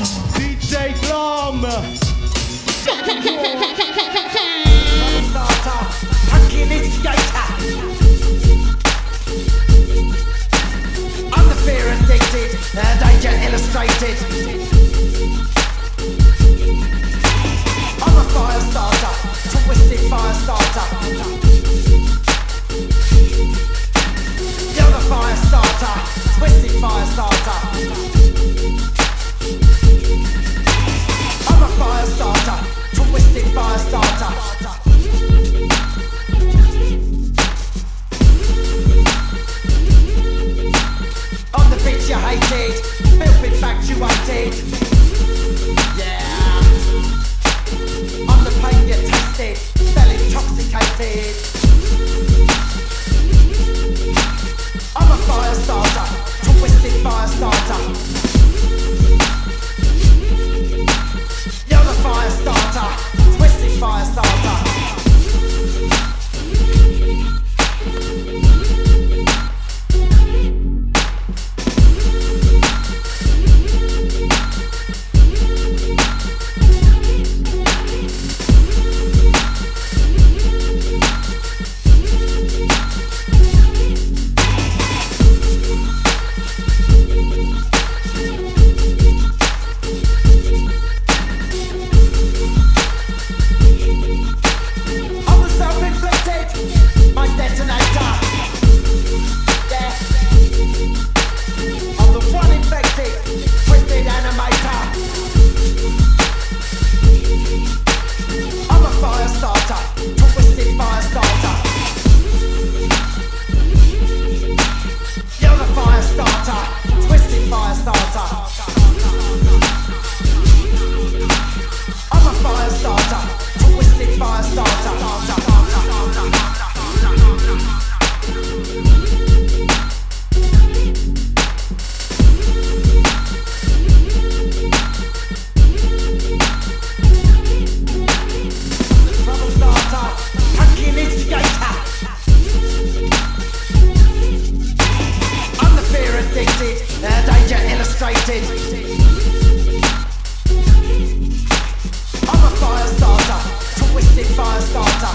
DJ Glom. I'm the fear addicted, uh, danger illustrated. I'm a fire starter, twisted fire starter. I'm the pain you tasted, intoxicated. I'm a fire starter, twisted fire starter. You're the fire starter, twisted fire starter. addicted, and I get illustrated. I'm a fire starter, twisted fire starter.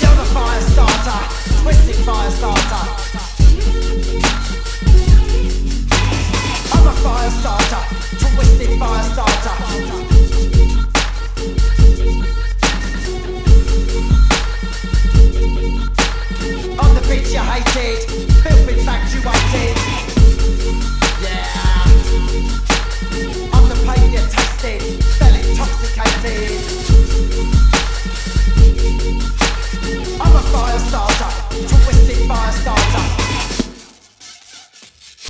You're the fire starter, twisted fire starter. I'm a fire starter.